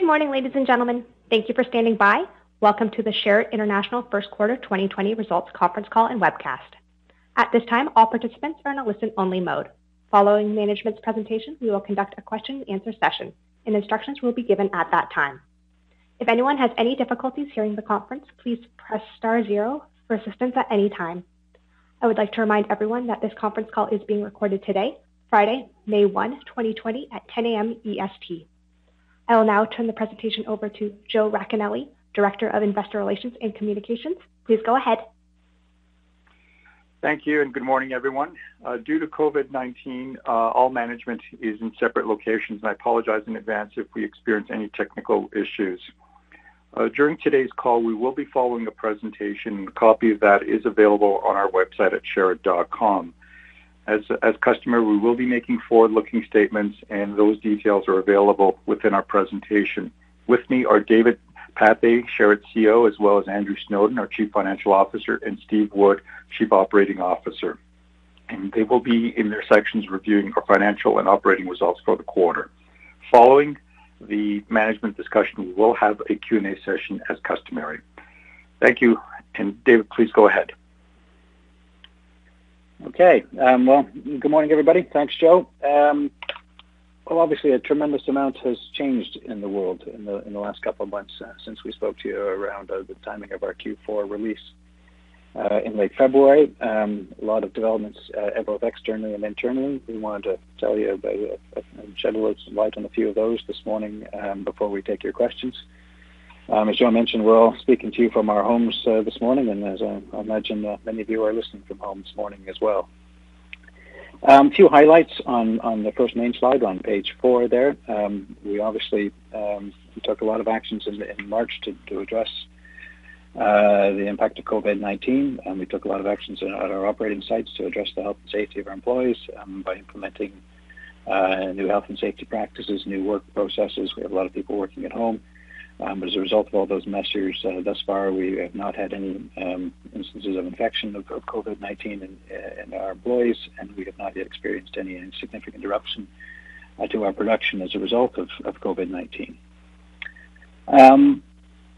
Good morning, ladies and gentlemen. Thank you for standing by. Welcome to the Sherritt International First Quarter 2020 Results Conference Call and Webcast. At this time, all participants are in a listen-only mode. Following management's presentation, we will conduct a question and answer session, and instructions will be given at that time. If anyone has any difficulties hearing the conference, please press star zero for assistance at any time. I would like to remind everyone that this conference call is being recorded today, Friday, May 1, 2020 at 10 a.m. EST. I will now turn the presentation over to Joe Racanelli, Director of Investor Relations and Communications. Please go ahead. Thank you, and good morning, everyone. Uh, due to COVID-19, uh, all management is in separate locations, and I apologize in advance if we experience any technical issues. Uh, during today's call, we will be following a presentation. A copy of that is available on our website at sherritt.com. As, as customer, we will be making forward-looking statements, and those details are available within our presentation. With me are David Pathe, Sherritt CEO, as well as Andrew Snowden, our Chief Financial Officer, and Steve Wood, Chief Operating Officer. And they will be in their sections reviewing our financial and operating results for the quarter. Following the management discussion, we will have a Q&A session as customary. Thank you. And David, please go ahead. Okay. Um, well, good morning, everybody. Thanks, Joe. Um, well, obviously, a tremendous amount has changed in the world in the in the last couple of months uh, since we spoke to you around uh, the timing of our Q4 release uh, in late February. Um, a lot of developments, uh, both externally and internally. We wanted to tell you about uh, shed a little light on a few of those this morning um, before we take your questions. Um, as Joe mentioned, we're all speaking to you from our homes uh, this morning, and as I, I imagine uh, many of you are listening from home this morning as well. A um, few highlights on, on the first main slide on page four there. Um, we obviously um, took a lot of actions in, in March to, to address uh, the impact of COVID-19, and we took a lot of actions at our operating sites to address the health and safety of our employees um, by implementing uh, new health and safety practices, new work processes. We have a lot of people working at home. Um, as a result of all those measures, uh, thus far we have not had any um, instances of infection of, of COVID-19 in, uh, in, our employees, and we have not yet experienced any significant interruption uh, to our production as a result of, of COVID-19. Um,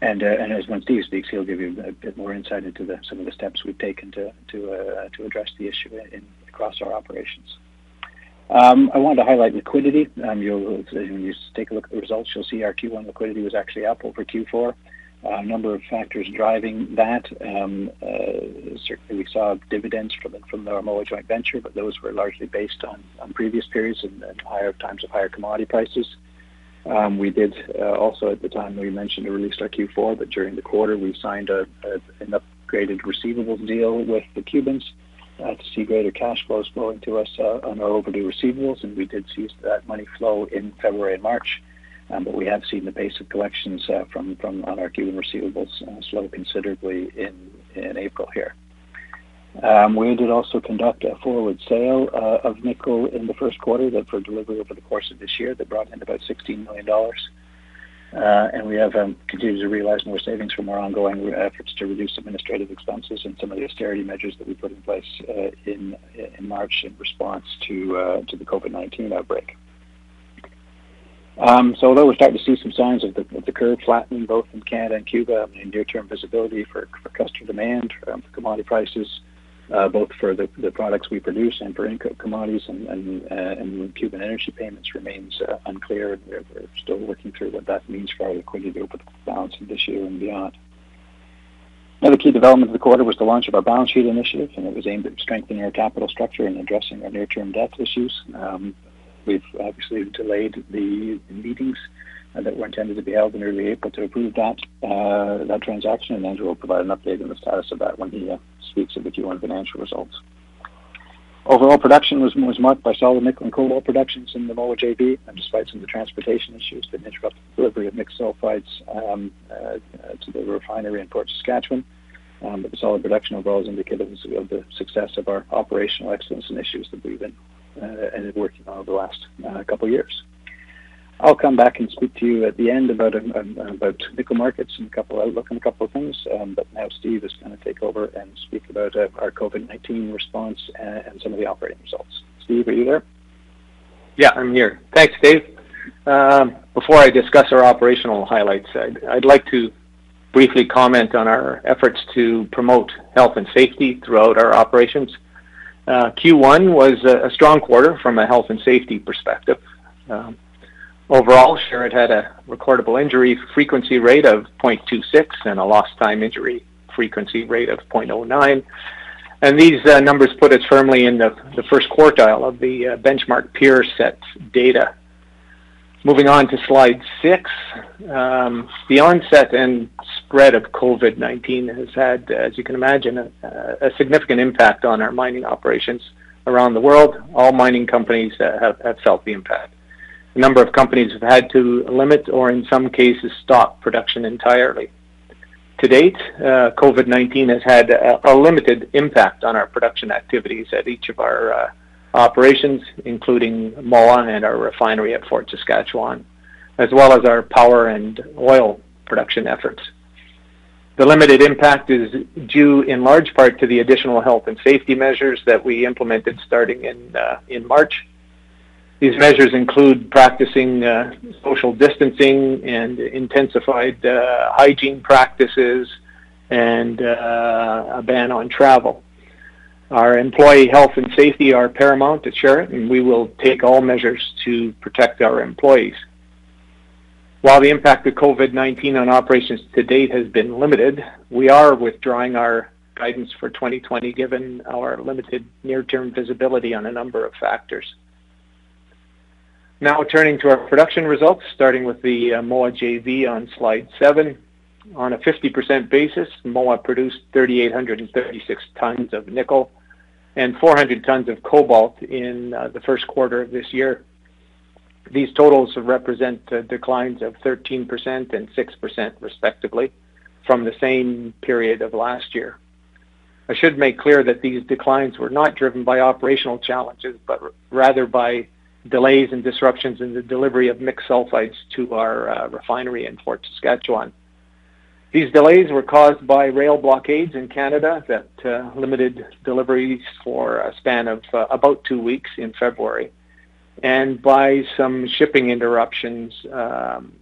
and, uh, and, as when Steve speaks, he'll give you a bit more insight into the, some of the steps we've taken to to, uh, to address the issue in, across our operations. Um, I wanted to highlight liquidity. Um, you'll, when you take a look at the results, you'll see our Q1 liquidity was actually up over Q4. Uh, a number of factors driving that. Um, uh, certainly, we saw dividends from from the our Moa joint venture, but those were largely based on, on previous periods and, and higher times of higher commodity prices. Um, we did uh, also at the time we mentioned we released our Q4, but during the quarter we signed a, a, an upgraded receivables deal with the Cubans to see greater cash flows flowing to us uh, on our overdue receivables, and we did see that money flow in February and March. Um, but we have seen the pace of collections uh, from from on our Cuban receivables uh, slow considerably in in April here. Um, we did also conduct a forward sale uh, of nickel in the first quarter that for delivery over the course of this year that brought in about $16 million. Uh, and we have um, continued to realize more savings from our ongoing efforts to reduce administrative expenses and some of the austerity measures that we put in place uh, in in March in response to uh, to the COVID-19 outbreak. Um, so although we're starting to see some signs of the, of the curve flattening both in Canada and Cuba, I mean, near-term visibility for, for customer demand, um, for commodity prices, uh, both for the, the products we produce and for input commodities and, and, uh, and Cuban energy payments remains uh, unclear. We're, we're, still working through what that means for our liquidity over the balance of this year and beyond. Another key development of the quarter was the launch of our balance sheet initiative, and it was aimed at strengthening our capital structure and addressing our near-term debt issues. Um, we've obviously delayed the meetings that were intended to be held in early April to approve that uh, that transaction, and Andrew will provide an update on the status of that when he uh, speaks of the Q1 financial results. Overall production was, was marked by solid nickel and cobalt productions in the Moa JV, and despite some of the transportation issues that interrupted delivery of mixed sulfides um, uh, to the refinery in Fort Saskatchewan. Um, but the solid production overall is indicative of the success of our operational excellence initiatives that we've been uh, working on over the last uh, couple of years. I'll come back and speak to you at the end about um, um, about nickel markets and a couple outlook and a couple of things. Um, but now Steve is going to take over and speak about uh, our COVID-19 response and, and, some of the operating results. Steve, are you there? Yeah, I'm here. Thanks, Dave. Um, before I discuss our operational highlights, I'd, I'd, like to briefly comment on our efforts to promote health and safety throughout our operations. Uh, Q1 was a, a, strong quarter from a health and safety perspective. Um, Overall, Sherritt had a recordable injury frequency rate of 0.26 and a lost time injury frequency rate of 0.09. And these uh, numbers put us firmly in the, the first quartile of the uh, benchmark peer set data. Moving on to slide six, um, the onset and spread of COVID-19 has had, as you can imagine, a, a, significant impact on our mining operations around the world. All mining companies uh, have, have felt the impact. A number of companies have had to limit or in some cases stop production entirely. To date, uh, COVID-19 has had a, a, limited impact on our production activities at each of our uh, operations, including Moa and our refinery at Fort Saskatchewan, as well as our power and oil production efforts. The limited impact is due in large part to the additional health and safety measures that we implemented starting in, uh, in March these measures include practicing uh, social distancing and intensified uh, hygiene practices and uh, a ban on travel. Our employee health and safety are paramount at Sherritt, and we will take all measures to protect our employees. While the impact of COVID-19 on operations to date has been limited, we are withdrawing our guidance for 2020 given our limited near-term visibility on a number of factors. Now turning to our production results, starting with the uh, Moa JV on slide seven. On a 50% basis, Moa produced 3,836 tons of nickel and 400 tons of cobalt in uh, the first quarter of this year. These totals represent uh, declines of 13% and 6% respectively from the same period of last year. I should make clear that these declines were not driven by operational challenges, but rather by delays and disruptions in the delivery of mixed sulfides to our uh, refinery in Fort Saskatchewan. These delays were caused by rail blockades in Canada that uh, limited deliveries for a span of uh, about two weeks in February, and by some shipping interruptions um,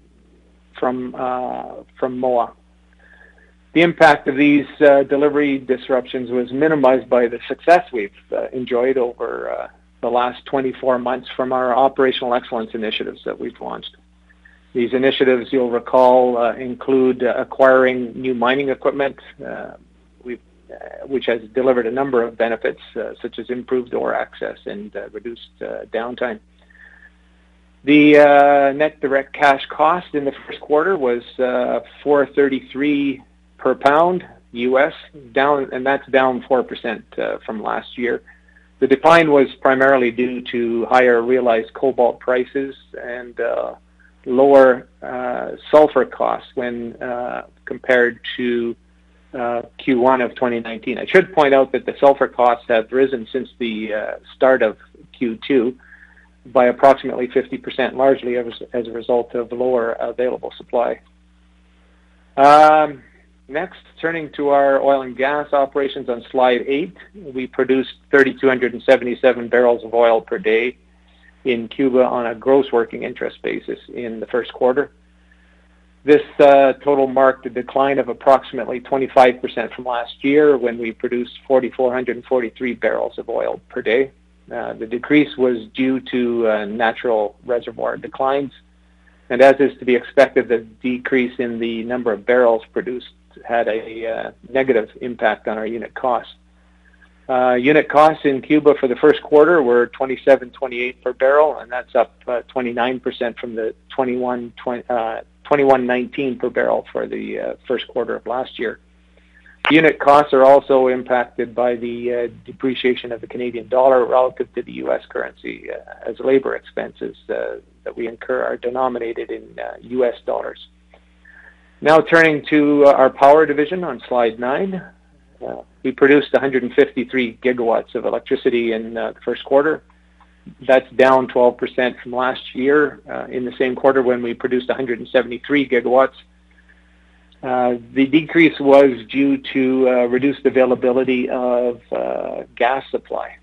from uh, from Moa. The impact of these uh, delivery disruptions was minimized by the success we've uh, enjoyed over the last 24 months from our operational excellence initiatives that we've launched. These initiatives, you'll recall, uh, include uh, acquiring new mining equipment, uh, uh which has delivered a number of benefits, uh, such as improved ore access and uh, reduced downtime. The net direct cash cost in the first quarter was 433 per pound U.S. down, and that's down 4% from last year. The decline was primarily due to higher realized cobalt prices and uh, lower uh, sulfur costs when uh, compared to uh, Q1 of 2019. I should point out that the sulfur costs have risen since the start of Q2 by approximately 50%, largely as, as a result of lower available supply. Um, Next, turning to our oil and gas operations on slide eight, we produced 3,277 barrels of oil per day in Cuba on a gross working interest basis in the first quarter. This uh, total marked a decline of approximately 25% from last year when we produced 4,443 barrels of oil per day. Uh, the decrease was due to uh, natural reservoir declines, and as is to be expected, the decrease in the number of barrels produced had a uh, negative impact on our unit costs. Uh, unit costs in Cuba for the first quarter were 27.28 per barrel, and that's up uh, 29% from the 21 21.19 uh, per barrel for the uh, first quarter of last year. Unit costs are also impacted by the uh, depreciation of the Canadian dollar relative to the U.S. currency, uh, as labor expenses uh, that we incur are denominated in U.S. Uh, dollars. Now turning to uh, our power division on slide nine. Uh, we produced 153 gigawatts of electricity in the first quarter. That's down 12% from last year in the same quarter when we produced 173 gigawatts. Uh, the decrease was due to uh, reduced availability of uh, gas supply.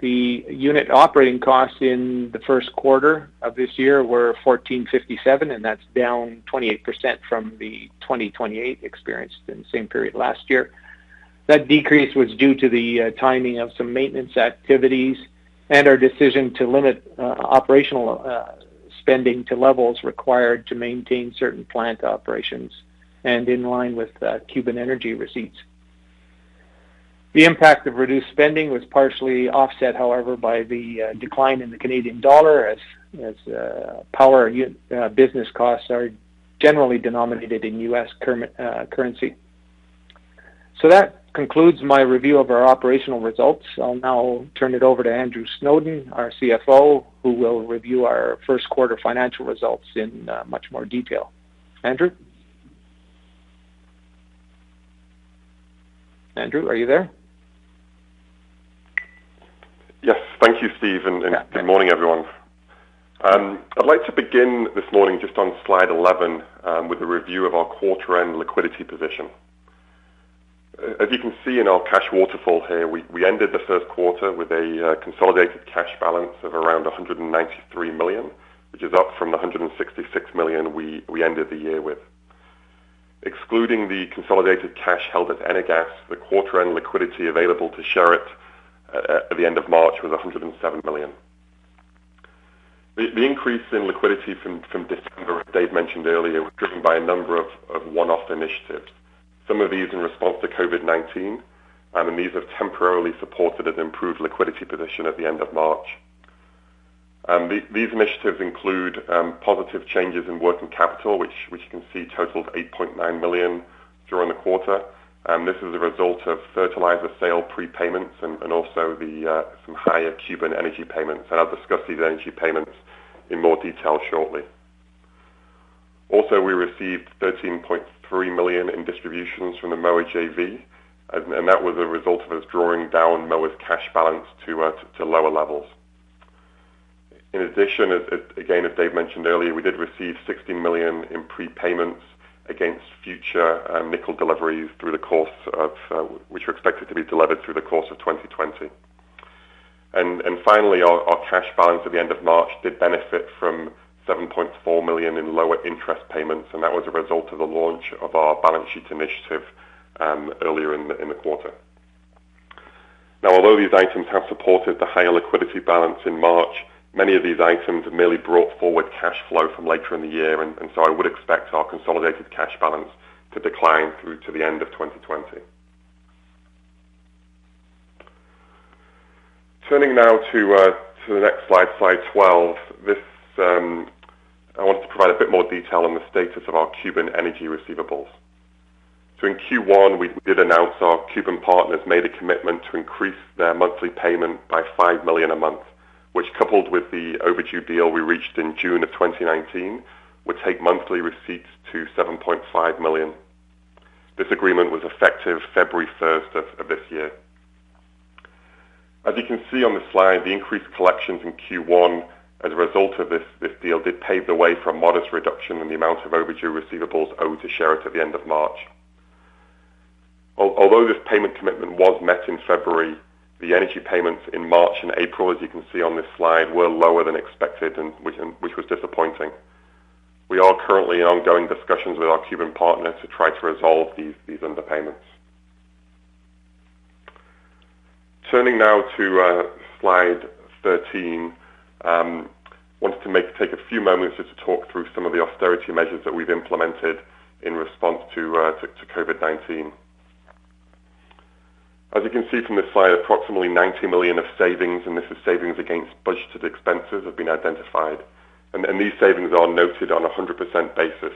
The unit operating costs in the first quarter of this year were 1457, and that's down 28% from the 2028 experienced in the same period last year. That decrease was due to the uh, timing of some maintenance activities and our decision to limit uh, operational uh, spending to levels required to maintain certain plant operations and in line with uh, Cuban energy receipts. The impact of reduced spending was partially offset, however, by the uh, decline in the Canadian dollar as as uh, power uh, business costs are generally denominated in U.S. Cur uh, currency. So that concludes my review of our operational results. I'll now turn it over to Andrew Snowden, our CFO, who will review our first quarter financial results in uh, much more detail. Andrew? Andrew, are you there? Thank you, Steve, and yeah. good morning, everyone. Um, I'd like to begin this morning just on slide 11 um, with a review of our quarter-end liquidity position. As you can see in our cash waterfall here, we we ended the first quarter with a uh, consolidated cash balance of around 193 million, which is up from the 166 million we we ended the year with. Excluding the consolidated cash held at Energas, the quarter-end liquidity available to Sherritt uh, at the end of March was 107 million. The increase in liquidity from December, as Dave mentioned earlier, was driven by a number of one-off initiatives. Some of these in response to COVID-19, and these have temporarily supported an improved liquidity position at the end of March. Um, these initiatives include um, positive changes in working capital, which you can see totaled 8.9 million during the quarter. Um, this is a result of fertilizer sale prepayments and and also the, uh, some higher Cuban energy payments. And I'll discuss these energy payments in more detail shortly. Also, we received 13.3 million in distributions from the Moa JV, and that was a result of us drawing down Moa's cash balance to uh, to lower levels. In addition, again, as Dave mentioned earlier, we did receive 16 million in prepayments against future um, nickel deliveries through the course of uh, which are expected to be delivered through the course of 2020. And and finally, our our cash balance at the end of March did benefit from 7.4 million in lower interest payments, and that was a result of the launch of our balance sheet initiative um, earlier in the, in the quarter. Now, although these items have supported the higher liquidity balance in March, Many of these items have merely brought forward cash flow from later in the year, and so I would expect our consolidated cash balance to decline through to the end of 2020. Turning now to uh, to the next slide, slide 12. This, um, I wanted to provide a bit more detail on the status of our Cuban energy receivables. So in Q1, we did announce our Cuban partners made a commitment to increase their monthly payment by 5 million a month which coupled with the overdue deal we reached in June of 2019, would take monthly receipts to 7.5 million. This agreement was effective February 1st of, this year. As you can see on the slide, the increased collections in Q1 as a result of this, this deal did pave the way for a modest reduction in the amount of overdue receivables owed to Sherritt at the end of March. Although this payment commitment was met in February, the energy payments in March and April, as you can see on this slide, were lower than expected, and which, and which was disappointing. We are currently in ongoing discussions with our Cuban partner to try to resolve these, these underpayments. Turning now to uh, slide 13, um, wanted to make, take a few moments just to talk through some of the austerity measures that we've implemented in response to, uh, to, to COVID-19. As you can see from this slide, approximately 90 million of savings, and this is savings against budgeted expenses, have been identified. And, and these savings are noted on a 100% basis.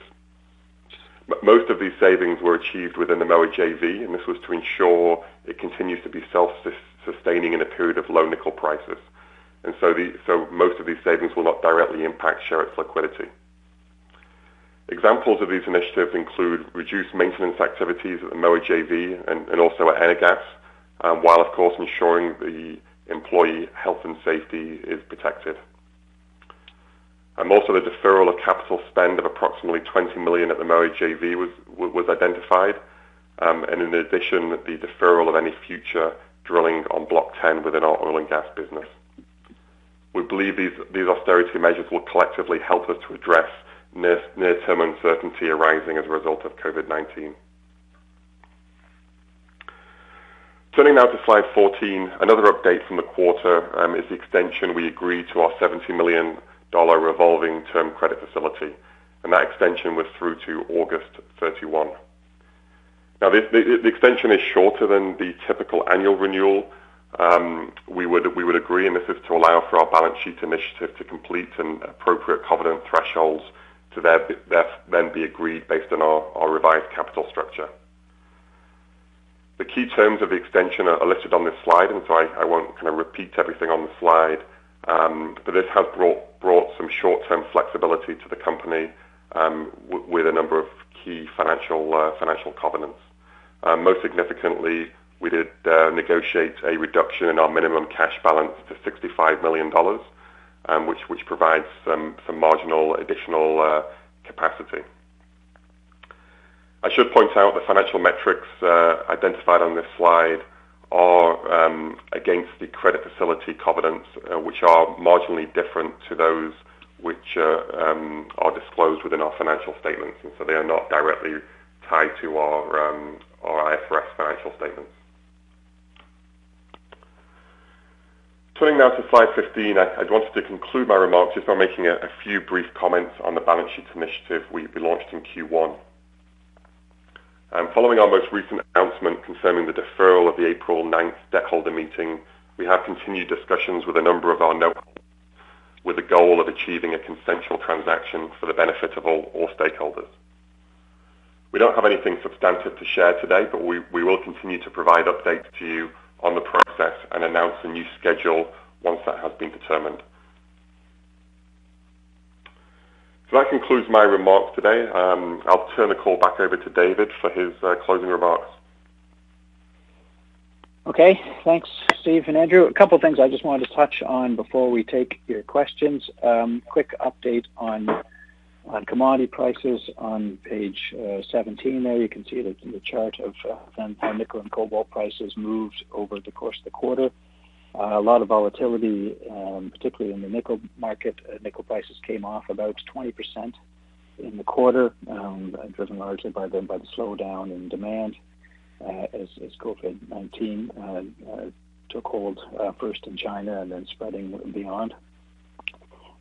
Most of these savings were achieved within the Moa JV, and this was to ensure it continues to be self-sustaining in a period of low nickel prices. And so, the, so most of these savings will not directly impact Sherritt's liquidity. Examples of these initiatives include reduced maintenance activities at the Moa JV and, and also at Energas, um, while of course ensuring the employee health and safety is protected. Um, also, the deferral of capital spend of approximately 20 million at the Moa JV was was identified, um, and in addition, the deferral of any future drilling on Block 10 within our oil and gas business. We believe these these austerity measures will collectively help us to address near, near-term uncertainty arising as a result of COVID-19. Turning now to slide 14, another update from the quarter um, is the extension we agreed to our $70 million revolving term credit facility, and that extension was through to August 31. Now, the, extension is shorter than the typical annual renewal. Um, we would we would agree, and this is to allow for our balance sheet initiative to complete and appropriate covenant thresholds to then be agreed based on our revised capital structure. The key terms of the extension are, listed on this slide, and so I, I won't kind of repeat everything on the slide. Um, but this has brought brought some short-term flexibility to the company um, w- with a number of key financial uh, financial covenants. Um, most significantly, we did uh, negotiate a reduction in our minimum cash balance to $65 million, um, which which provides some some marginal additional uh, capacity. I should point out the financial metrics uh, identified on this slide are um, against the credit facility covenants, uh, which are marginally different to those which uh, um, are disclosed within our financial statements, and so they are not directly tied to our um, our IFRS financial statements. Turning now to slide 15, I, I wanted to conclude my remarks just by making a, a few brief comments on the balance sheet initiative we, we launched in Q1. Um, following our most recent announcement concerning the deferral of the April 9th debt holder meeting, we have continued discussions with a number of our note with the goal of achieving a consensual transaction for the benefit of all, all stakeholders. We don't have anything substantive to share today, but we, we will continue to provide updates to you on the process and announce a new schedule once that has been determined. So that concludes my remarks today. Um, I'll turn the call back over to David for his uh, closing remarks. Okay, thanks, Steve and Andrew. A couple of things I just wanted to touch on before we take your questions. Um, quick update on on commodity prices on page uh, 17 there, you can see the, the chart of uh, how nickel and cobalt prices moved over the course of the quarter. Uh, a lot of volatility, um, particularly in the nickel market. Uh, nickel prices came off about 20% in the quarter, um, driven largely by the, by the slowdown in demand uh, as, as COVID-19 uh, took hold first in China and then spreading beyond.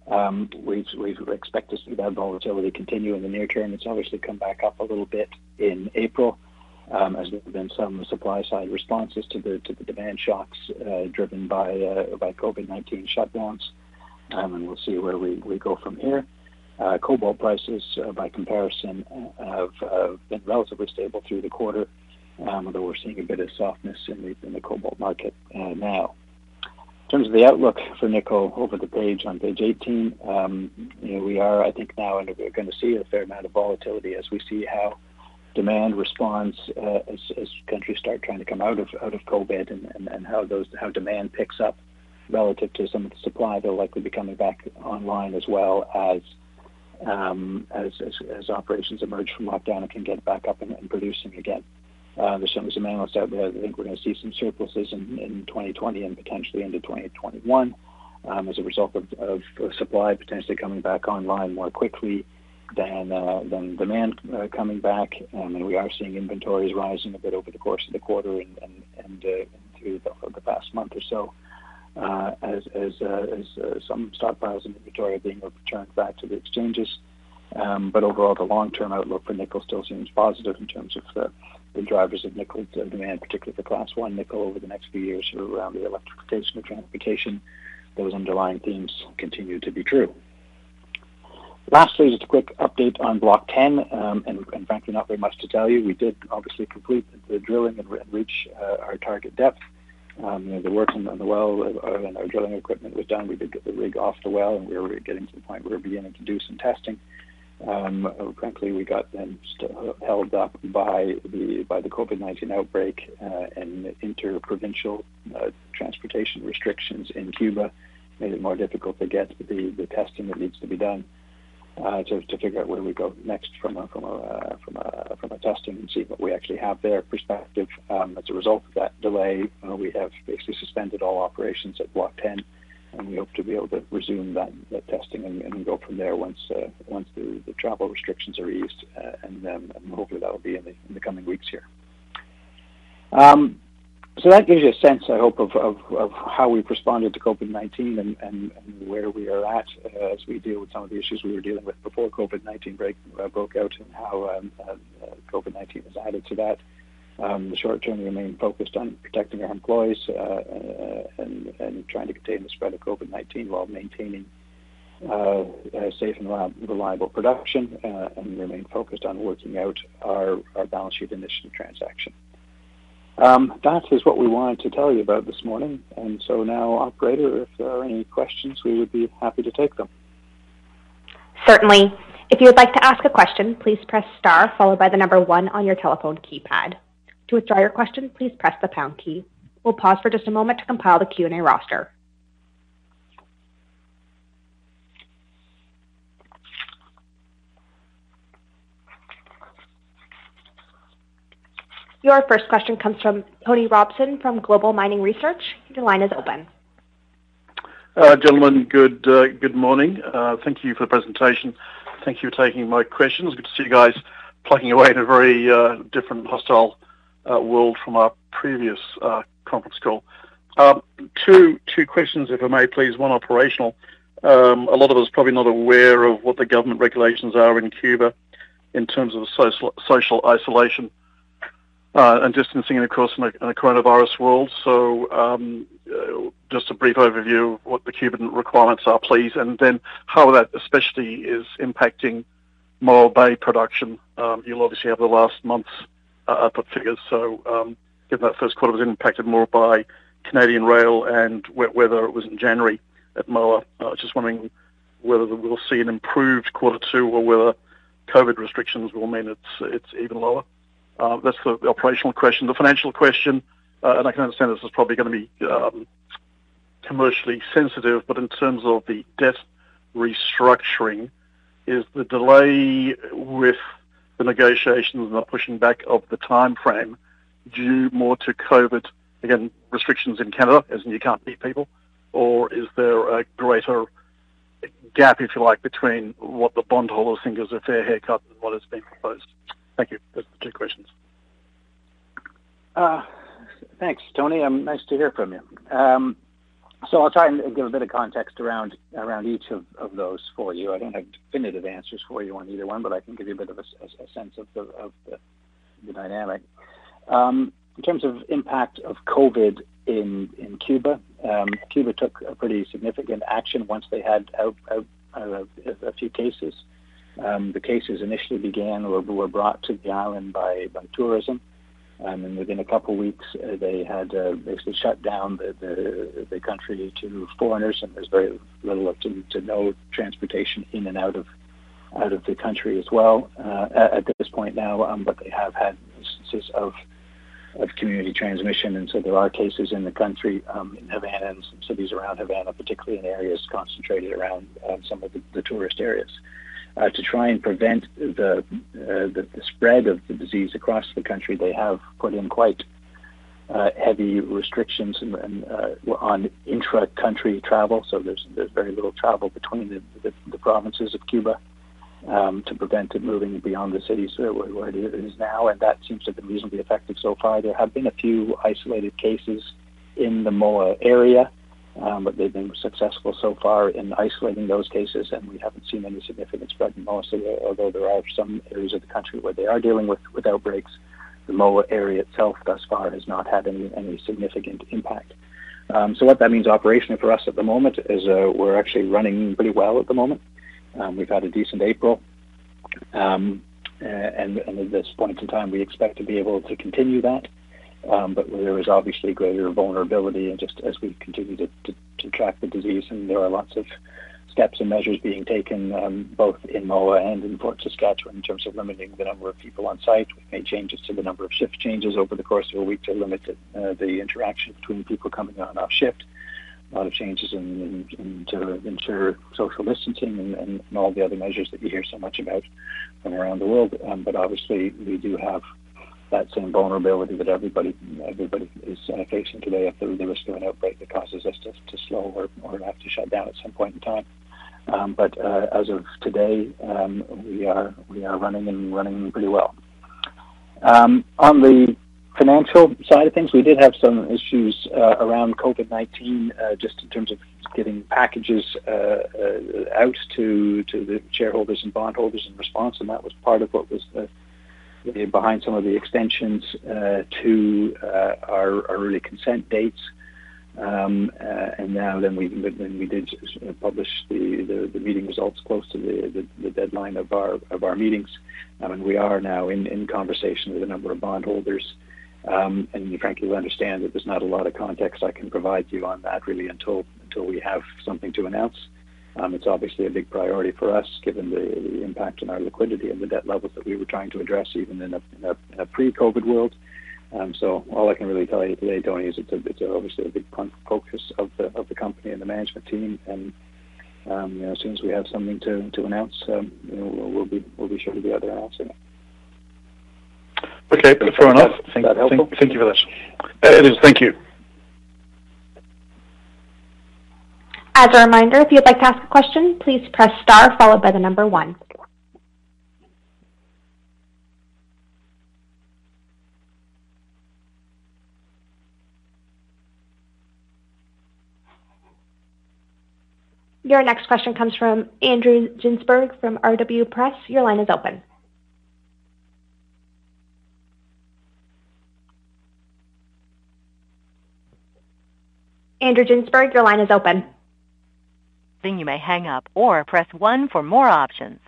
Um, we we expect to see that volatility continue in the near term. It's obviously come back up a little bit in April, um, as there have been some supply side responses to the to the demand shocks uh, driven by uh, by COVID-19 shutdowns, um, and we'll see where we, we go from here. Uh, cobalt prices, uh, by comparison, uh, have been relatively stable through the quarter, um, although we're seeing a bit of softness in the in the cobalt market uh, now. In terms of the outlook for nickel over the page on page 18, um, you know, we are, I think, now and we're going to see a fair amount of volatility as we see how demand responds uh, as, as, countries start trying to come out of out of COVID and, and, and, how those how demand picks up relative to some of the supply that'll likely be coming back online as well as um, as, as, as, operations emerge from lockdown and can get back up and, and producing again. Uh, there's some, some analysts out there that think we're going to see some surpluses in, in 2020 and potentially into 2021 um, as a result of, of, supply potentially coming back online more quickly than uh, than demand uh, coming back. Um, and we are seeing inventories rising a bit over the course of the quarter and and, and uh, through the, the, past month or so. Uh, as as, uh, as uh, some stockpiles and inventory are being returned back to the exchanges, um, but overall the long-term outlook for nickel still seems positive in terms of the the drivers of nickel demand, particularly for Class 1 nickel over the next few years around the electrification of transportation. Those underlying themes continue to be true. Lastly, just a quick update on Block 10, um, and, and, frankly, not very much to tell you. We did obviously complete the drilling and, reach uh, our target depth. Um, you know, the work on, the well uh, and our drilling equipment was done. We did get the rig off the well, and we were getting to the point where we were beginning to do some testing. Um, frankly, we got then held up by the by the COVID-19 outbreak uh, and interprovincial uh, transportation restrictions in Cuba made it more difficult to get the, the testing that needs to be done uh, to, to figure out where we go next from a, from a, uh, from a, from a testing and see what we actually have there perspective. Um, as a result of that delay, uh, we have basically suspended all operations at Block 10, and we hope to be able to resume that, that testing and, and go from there once uh, once the, the travel restrictions are eased, uh, and, um, and hopefully that will be in the, in the coming weeks here. Um, so that gives you a sense, I hope, of, of, of how we've responded to COVID-19 and, and, and, where we are at uh, as we deal with some of the issues we were dealing with before COVID-19 break, uh, broke out and how um, uh, COVID-19 has added to that. Um, the short term, we remain focused on protecting our employees uh, uh, and, and, trying to contain the spread of COVID-19 while maintaining uh, safe and reliable production and remain focused on working out our, our balance sheet initiative transaction. Um, that is what we wanted to tell you about this morning. And so now, operator, if there are any questions, we would be happy to take them. Certainly. If you would like to ask a question, please press star followed by the number one on your telephone keypad. To withdraw your question, please press the pound key. We'll pause for just a moment to compile the Q&A roster. Your first question comes from Tony Robson from Global Mining Research. Your line is open. Uh, gentlemen, good uh, good morning. Uh, thank you for the presentation. Thank you for taking my questions. Good to see you guys plugging away in a very different, hostile world from our previous conference call. Two two questions, if I may, please. One operational. Um, a lot of us probably not aware of what the government regulations are in Cuba in terms of social, social isolation uh, and distancing, of course, in a, in a coronavirus world. So, um, uh, just a brief overview of what the Cuban requirements are, please, and then how that especially is impacting Moa Bay production. Um, you'll obviously have the last month's uh, output figures. So, um, given that first quarter was impacted more by Canadian rail and wet weather, it was in January at Moa, I was just wondering whether we'll see an improved quarter two or whether COVID restrictions will mean it's it's even lower. Uh, that's the, operational question. The financial question, uh, and I can understand this is probably going to be um, commercially sensitive, but in terms of the debt restructuring, is the delay with the negotiations and the pushing back of the time frame due more to COVID, again, restrictions in Canada, as in you can't meet people, or is there a greater gap, if you like, between what the bondholders think is a fair haircut and what has been proposed? Thank you. Those are the two questions. Uh, thanks, Tony. Um, nice to hear from you. Um, so I'll try and give a bit of context around around each of, of those for you. I don't have definitive answers for you on either one, but I can give you a bit of a, a, a sense of the of the, the dynamic. Um, in terms of impact of COVID in in Cuba, um, Cuba took a pretty significant action once they had out, out uh, a few cases. Um, the cases initially began or were brought to the island by, by tourism. Um, and within a couple of weeks, uh, they had uh, basically shut down the, the, the country to foreigners, and there's very little to, to no transportation in and out of out of the country as well uh, at, at, this point now. Um, but they have had instances of of community transmission, and so there are cases in the country um, in Havana and some cities around Havana, particularly in areas concentrated around um, some of the, the tourist areas uh, to try and prevent the, uh, the, the spread of the disease across the country, they have put in quite uh, heavy restrictions and, and, uh, on intra-country travel. So there's there's very little travel between the, the, the provinces of Cuba um, to prevent it moving beyond the cities where, where it is now, and that seems to have been reasonably effective so far. There have been a few isolated cases in the Moa area um, but they've been successful so far in isolating those cases, and we haven't seen any significant spread in Moa. Although there are some areas of the country where they are dealing with, with outbreaks, the Moa area itself thus far has not had any, any significant impact. Um, so what that means operationally for us at the moment is uh, we're actually running pretty well at the moment. Um, we've had a decent April. Um, and, and, at this point in time, we expect to be able to continue that. Um, but there is obviously greater vulnerability, and just as we continue to, to, to, track the disease, and there are lots of steps and measures being taken um, both in MOA and in Fort Saskatchewan in terms of limiting the number of people on site. We've made changes to the number of shift changes over the course of a week to limit uh, the interaction between people coming on off shift. A lot of changes in, in, in to ensure social distancing and, and, and, all the other measures that you hear so much about from around the world. Um, but obviously, we do have that same vulnerability that everybody everybody is uh, facing today if there the risk of an outbreak that causes us to, to slow or, or have to shut down at some point in time. Um, but uh, as of today, um, we are we are running and running pretty well. Um, on the financial side of things, we did have some issues uh, around COVID-19, uh, just in terms of getting packages uh, uh, out to to the shareholders and bondholders in response, and that was part of what was the behind some of the extensions uh, to uh, our, our, early consent dates. Um, uh, and now then we then we did publish the, the, the, meeting results close to the, the, the, deadline of our of our meetings, um, and we are now in, in conversation with a number of bondholders. Um, and you frankly understand that there's not a lot of context I can provide you on that really until until we have something to announce. Um, it's obviously a big priority for us, given the, the, impact on our liquidity and the debt levels that we were trying to address, even in a, in a, in a pre-COVID world. Um, so all I can really tell you today, Tony, is it's, a, it's a, obviously a big focus of the of the company and the management team. And um, you know, as soon as we have something to, to announce, um, you know, we'll, we'll, be we'll be sure to be out there announcing it. Okay, fair enough. That, thank, thank, thank, you for that. It is. Thank you. As a reminder, if you'd like to ask a question, please press star followed by the number one. Your next question comes from Andrew Ginsberg from RW Press. Your line is open. Andrew Ginsberg, your line is open you may hang up or press 1 for more options.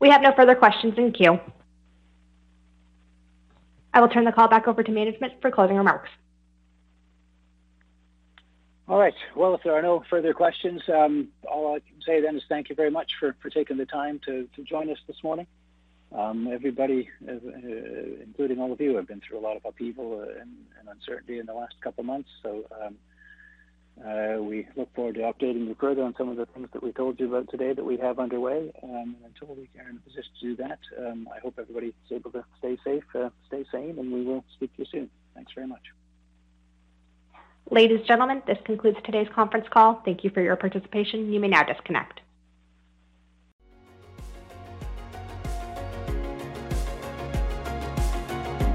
We have no further questions in queue. I will turn the call back over to management for closing remarks. All right. Well, if there are no further questions, um, all I can say then is thank you very much for, for taking the time to, to join us this morning. Um, everybody, uh, including all of you, have been through a lot of upheaval uh, and, and, uncertainty in the last couple of months. So um, uh, we look forward to updating you further on some of the things that we told you about today that we have underway. Um, and until we are in a position to do that, um, I hope everybody is able to stay safe, uh, stay sane, and we will speak to you soon. Thanks very much. Ladies and gentlemen, this concludes today's conference call. Thank you for your participation. You may now disconnect.